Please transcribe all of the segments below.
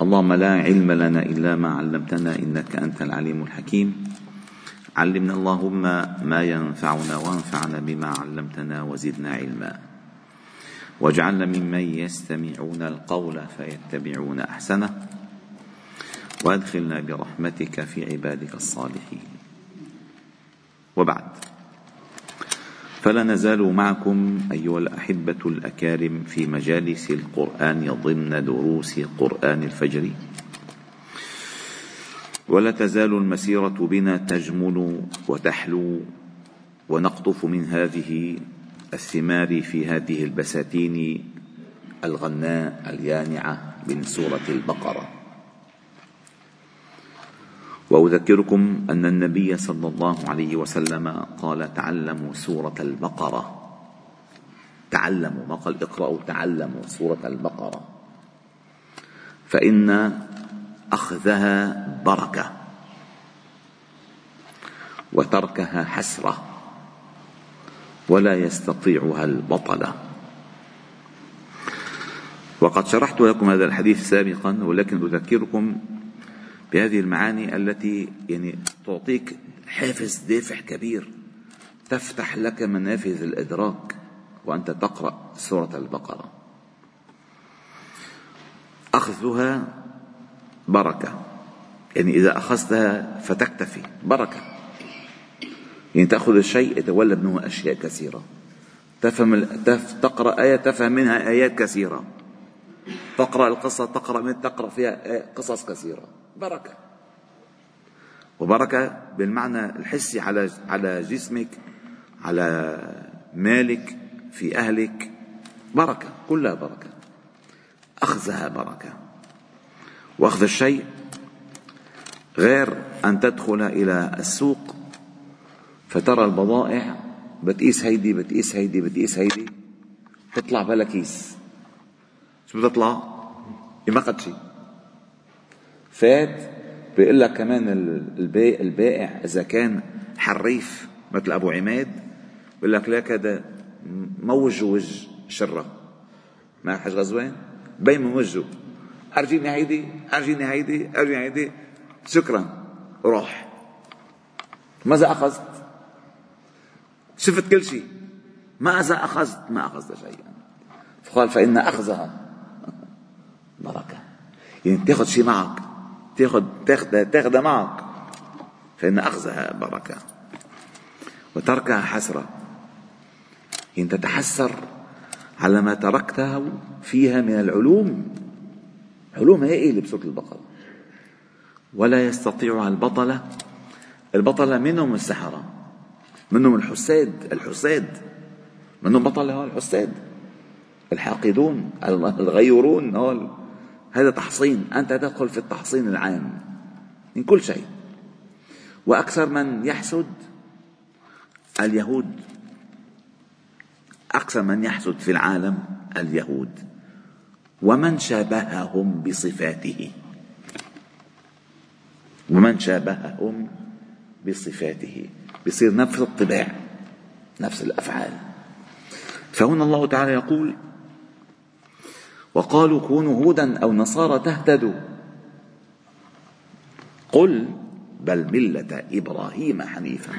اللهم لا علم لنا إلا ما علمتنا إنك أنت العليم الحكيم. علمنا اللهم ما ينفعنا وانفعنا بما علمتنا وزدنا علما. واجعلنا ممن يستمعون القول فيتبعون أحسنه. وأدخلنا برحمتك في عبادك الصالحين. وبعد. فلا نزال معكم أيها الأحبة الأكارم في مجالس القرآن ضمن دروس قرآن الفجر. ولا تزال المسيرة بنا تجمل وتحلو ونقطف من هذه الثمار في هذه البساتين الغناء اليانعة من سورة البقرة. وأذكركم أن النبي صلى الله عليه وسلم قال تعلموا سورة البقرة. تعلموا ما قال اقرأوا تعلموا سورة البقرة. فإن أخذها بركة وتركها حسرة ولا يستطيعها البطلة وقد شرحت لكم هذا الحديث سابقا ولكن أذكركم بهذه المعاني التي يعني تعطيك حافز دافع كبير تفتح لك منافذ الإدراك وأنت تقرأ سورة البقرة. أخذها بركة. يعني إذا أخذتها فتكتفي. بركة. يعني تأخذ الشيء يتولد منه أشياء كثيرة. تفهم تقرأ آية تفهم منها آيات كثيرة. تقرأ القصة تقرأ من تقرأ فيها قصص كثيرة. بركة. وبركة بالمعنى الحسي على على جسمك على مالك في أهلك. بركة كلها بركة. أخذها بركة. وأخذ الشيء غير أن تدخل إلى السوق فترى البضائع بتقيس هيدي بتقيس هيدي بتقيس هيدي تطلع بلا كيس. شو بتطلع؟ ما قد شيء. فات بيقول لك كمان البائع إذا كان حريف مثل أبو عماد بيقول لك لك هذا موج وجه شره. ما حاج غزوان؟ بين من وجهه. ارجيني هيدي ارجيني هيدي ارجيني هيدي شكرا. روح. ماذا أخذت؟ شفت كل شيء. ماذا أخذت؟ ما أخذت شيئا. فقال فإن أخذها. بركة. يعني تاخذ شيء معك. تاخذ تاخذ تاخذ معك. فإن أخذها بركة. وتركها حسرة. إن تتحسر على ما تركته فيها من العلوم. علوم هائلة بسورة البقرة ولا يستطيعها البطلة. البطلة منهم السحرة. منهم الحساد. الحساد. منهم بطلة الحساد. الحاقدون. الغيورون هول هذا تحصين أنت تدخل في التحصين العام من كل شيء. وأكثر من يحسد اليهود. أكثر من يحسد في العالم اليهود. ومن شابههم بصفاته. ومن شابههم بصفاته. بصير نفس الطباع نفس الأفعال. فهنا الله تعالى يقول وقالوا كونوا هودا أو نصارى تهتدوا. قل بل ملة إبراهيم حنيفا.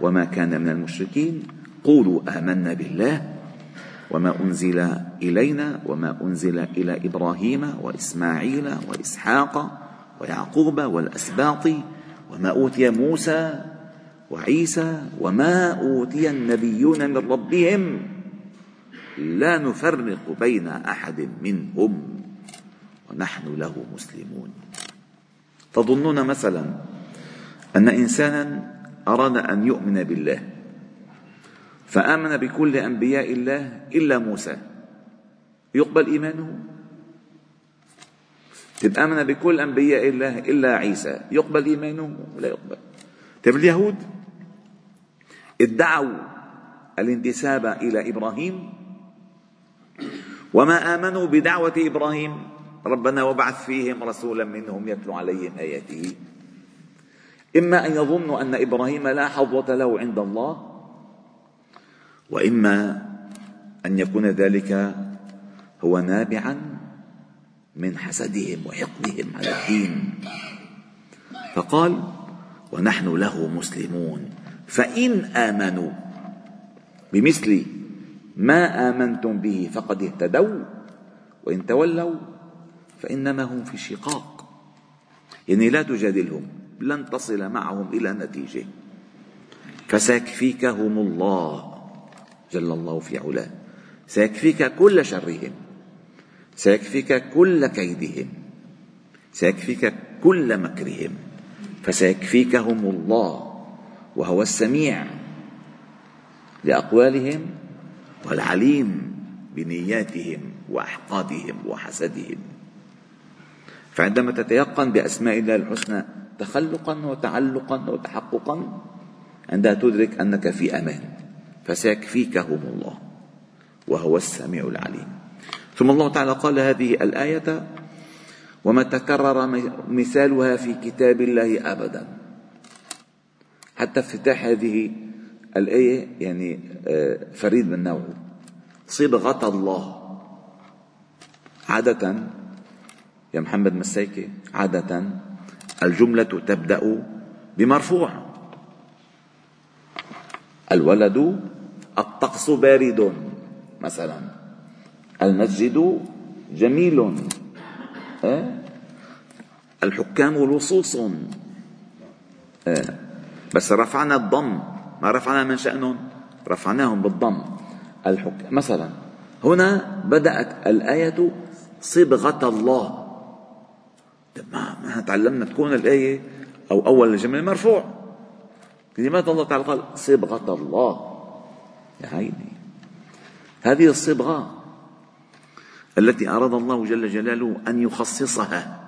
وما كان من المشركين قولوا آمنا بالله وما أنزل إلينا وما أنزل إلى إبراهيم وإسماعيل وإسحاق ويعقوب والأسباط وما أوتي موسى وعيسى وما أوتي النبيون من ربهم لا نفرق بين أحد منهم ونحن له مسلمون. تظنون مثلا أن انسانا أراد أن يؤمن بالله فآمن بكل أنبياء الله إلا موسى يقبل إيمانه؟ طيب آمن بكل أنبياء الله إلا عيسى يقبل إيمانه؟ لا يقبل. طيب اليهود؟ ادعوا الانتساب إلى إبراهيم وما آمنوا بدعوة إبراهيم. ربنا وابعث فيهم رسولا منهم يتلو عليهم آياته. إما أن يظنوا أن إبراهيم لا حظوة له عند الله وإما أن يكون ذلك هو نابعا من حسدهم وحقدهم على الدين. فقال ونحن له مسلمون. فإن آمنوا بمثل ما آمنتم به فقد اهتدوا وإن تولوا فإنما هم في شقاق. يعني لا تجادلهم لن تصل معهم إلى نتيجة. فسيكفيكهم الله جل الله في علاه. سيكفيك كل شرهم سيكفيك كل كيدهم سيكفيك كل مكرهم فسيكفيكهم الله وهو السميع لأقوالهم والعليم بنياتهم وأحقادهم وحسدهم. فعندما تتيقن بأسماء الله الحسنى تخلقا وتعلقا وتحققا عندها تدرك أنك في أمان فسيكفيكهم الله وهو السميع العليم. ثم الله تعالى قال هذه الآية وما تكرر مثالها في كتاب الله ابدا. حتى افتتاح هذه الآية يعني فريد من نوعه صبغة الله. عادة يا محمد مسيكي عادة الجملة تبدأ بمرفوع. الولد الطقس بارد مثلا. المسجد جميل؟ الحكام لصوص؟ بس رفعنا الضم ما رفعنا من شأنهم رفعناهم بالضم. الحك... مثلا هنا بدأت الآية صبغة الله. ما ما تعلمنا تكون الآية أو أول الجملة مرفوع. لماذا الله تعالى قال صبغة الله. يا عيني. هذه الصبغة التي أراد الله جل جلاله أن يخصصها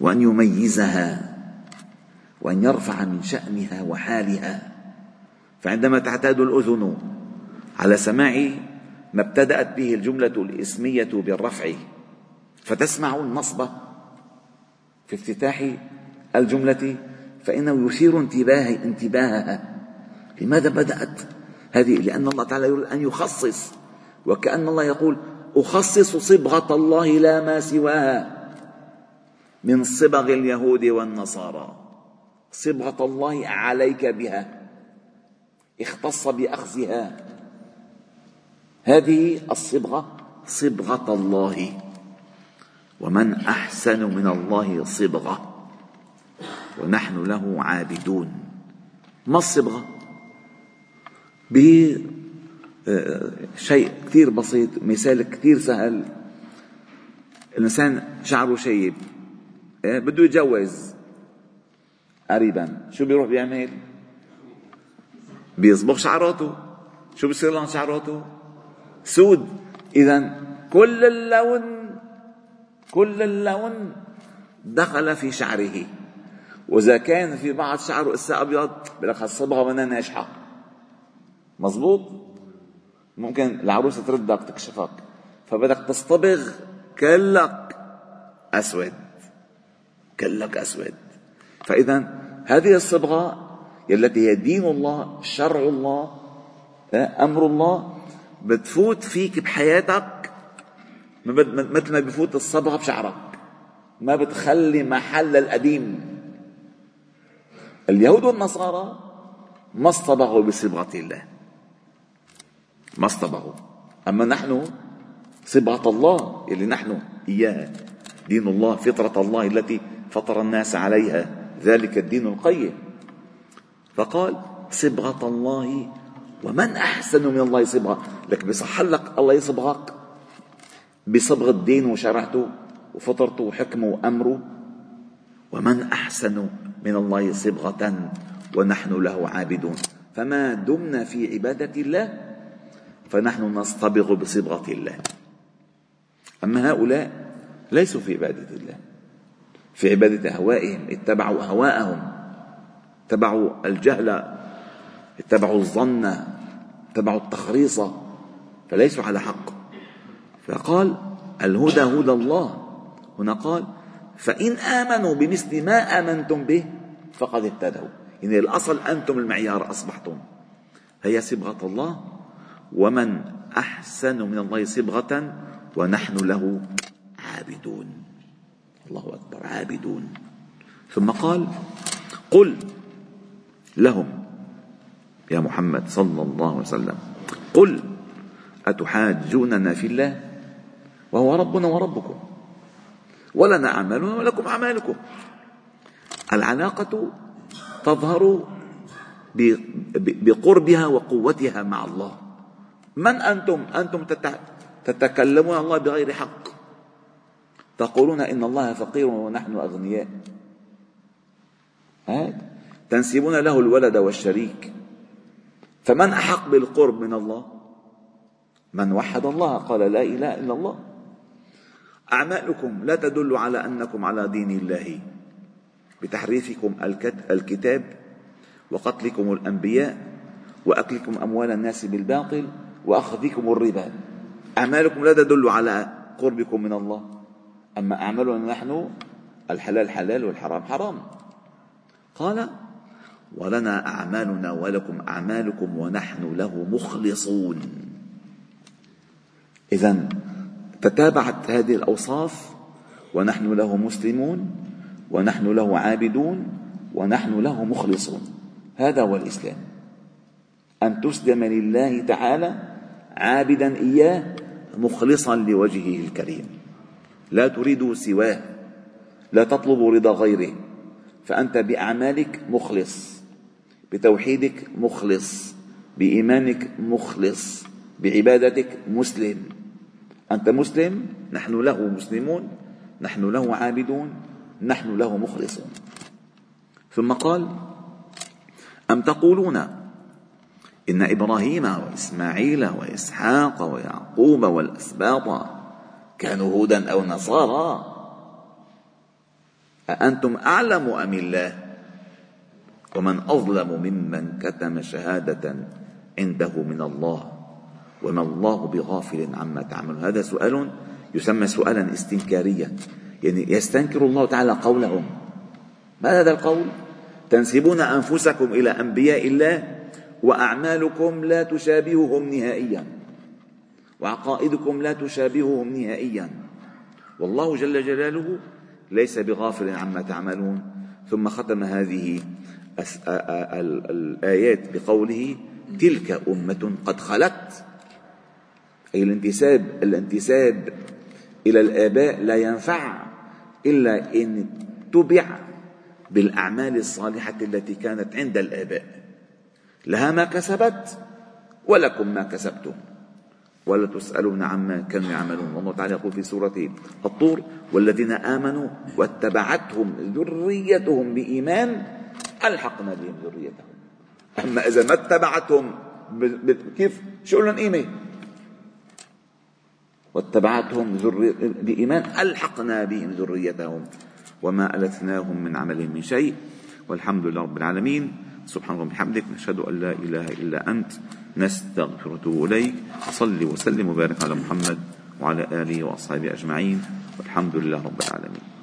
وأن يميزها وأن يرفع من شأنها وحالها. فعندما تعتاد الأذن على سماع ما ابتدأت به الجملة الإسمية بالرفع فتسمع النصب في افتتاح الجملة فإنه يثير انتباه انتباهها. لماذا بدأت؟ هذه لأن الله تعالى يريد أن يخصص وكأن الله يقول أخصص صبغة الله لا ما سواها من صبغ اليهود والنصارى. صبغة الله عليك بها. اختص بأخذها. هذه الصبغة صبغة الله. ومن أحسن من الله صبغة. ونحن له عابدون. ما الصبغة؟ شيء كثير بسيط مثال كثير سهل. الإنسان شعره شيب إيه؟ بده يتجوز. قريبا. شو بيروح بيعمل؟ بيصبغ شعراته. شو بصير لهم شعراته؟ سود. إذا كل اللون كل اللون دخل في شعره. وإذا كان في بعض شعره إسا أبيض بلك هالصبغة منها ناجحة. مزبوط ممكن العروسة تردك تكشفك. فبدك تصطبغ كلك أسود. كلك أسود. فإذا هذه الصبغة التي هي دين الله شرع الله أمر الله. بتفوت فيك بحياتك مثل ما بفوت الصبغة بشعرك. ما بتخلي محل القديم. اليهود والنصارى ما اصطبغوا بصبغة الله. ما اصطبغوا. أما نحن صبغة الله اللي نحن إياها دين الله فطرة الله التي فطر الناس عليها. ذلك الدين القيم. فقال صبغة الله. ومن أحسن من الله صبغة؟ لك بصح لك الله يصبغك. بصبغ الدين وشرعته وفطرته وحكمه وأمره. ومن أحسن من الله صبغة؟ ونحن له عابدون. فما دمنا في عبادة الله فنحن نصطبغ بصبغة الله. أما هؤلاء ليسوا في عبادة الله. في عبادة أهوائهم اتبعوا أهواءهم. اتبعوا الجهل اتبعوا الظن اتبعوا التخريص فليسوا على حق. فقال الهدى هدى الله. هنا قال فإن آمنوا بمثل ما آمنتم به فقد اهتدوا. يعني الأصل أنتم المعيار أصبحتم. هي صبغة الله ومن أحسن من الله صبغة ونحن له عابدون. الله أكبر عابدون. ثم قال قل لهم. يا محمد صلى الله عليه وسلم. قل أتحاجوننا في الله؟ وهو ربنا وربكم. ولنا أعمالنا ولكم أعمالكم. العلاقة تظهر بقربها وقوتها مع الله. من أنتم؟ أنتم تتكلمون الله بغير حق. تقولون إن الله فقير ونحن أغنياء. تنسبون له الولد والشريك. فمن أحق بالقرب من الله؟ من وحد الله قال لا إله إلا الله. أعمالكم لا تدل على أنكم على دين الله. بتحريفكم الكتاب وقتلكم الأنبياء وأكلكم أموال الناس بالباطل وأخذكم الربا. أعمالكم لا تدل على قربكم من الله. أما أعمالنا نحن الحلال حلال والحرام حرام. قال ولنا أعمالنا ولكم أعمالكم ونحن له مخلصون. إذا تتابعت هذه الأوصاف ونحن له مسلمون ونحن له عابدون ونحن له مخلصون. هذا هو الإسلام. أن تسلم لله تعالى عابدا إياه مخلصا لوجهه الكريم. لا تريد سواه لا تطلب رضا غيره فأنت بأعمالك مخلص. بتوحيدك مخلص بإيمانك مخلص بعبادتك مسلم. أنت مسلم؟ نحن له مسلمون نحن له عابدون نحن له مخلصون. ثم قال أم تقولون إن إبراهيم وإسماعيل وإسحاق ويعقوب والأسباط كانوا هودا أو نصارى أأنتم أعلم أم الله؟ ومن أظلم ممن كتم شهادة عنده من الله وما الله بغافل عما تعمل هذا سؤال يسمى سؤالا استنكاريا. يعني يستنكر الله تعالى قولهم. ما هذا القول؟ تنسبون أنفسكم إلى أنبياء الله وأعمالكم لا تشابههم نهائيا. وعقائدكم لا تشابههم نهائيا. والله جل جلاله ليس بغافل عما تعملون. ثم ختم هذه الآيات بقوله تلك أمة قد خلت. أي الانتساب الانتساب إلى الآباء لا ينفع إلا إن تبع بالأعمال الصالحة التي كانت عند الآباء. لها ما كسبت ولكم ما كسبتم. ولا تسألون عما كانوا يعملون. والله تعالى يقول في سورة الطور والذين آمنوا واتبعتهم ذريتهم بإيمان ألحقنا بهم ذريتهم. أما إذا ما اتبعتهم كيف؟ شو لهم قيمة واتبعتهم بإيمان. ألحقنا بهم ذريتهم. وما ألتناهم من عملهم من شيء. والحمد لله رب العالمين. سبحان الله وبحمدك. نشهد أن لا إله إلا أنت. نستغفرك إليك صل وسلم وبارك على محمد وعلى آله وأصحابه أجمعين. والحمد لله رب العالمين.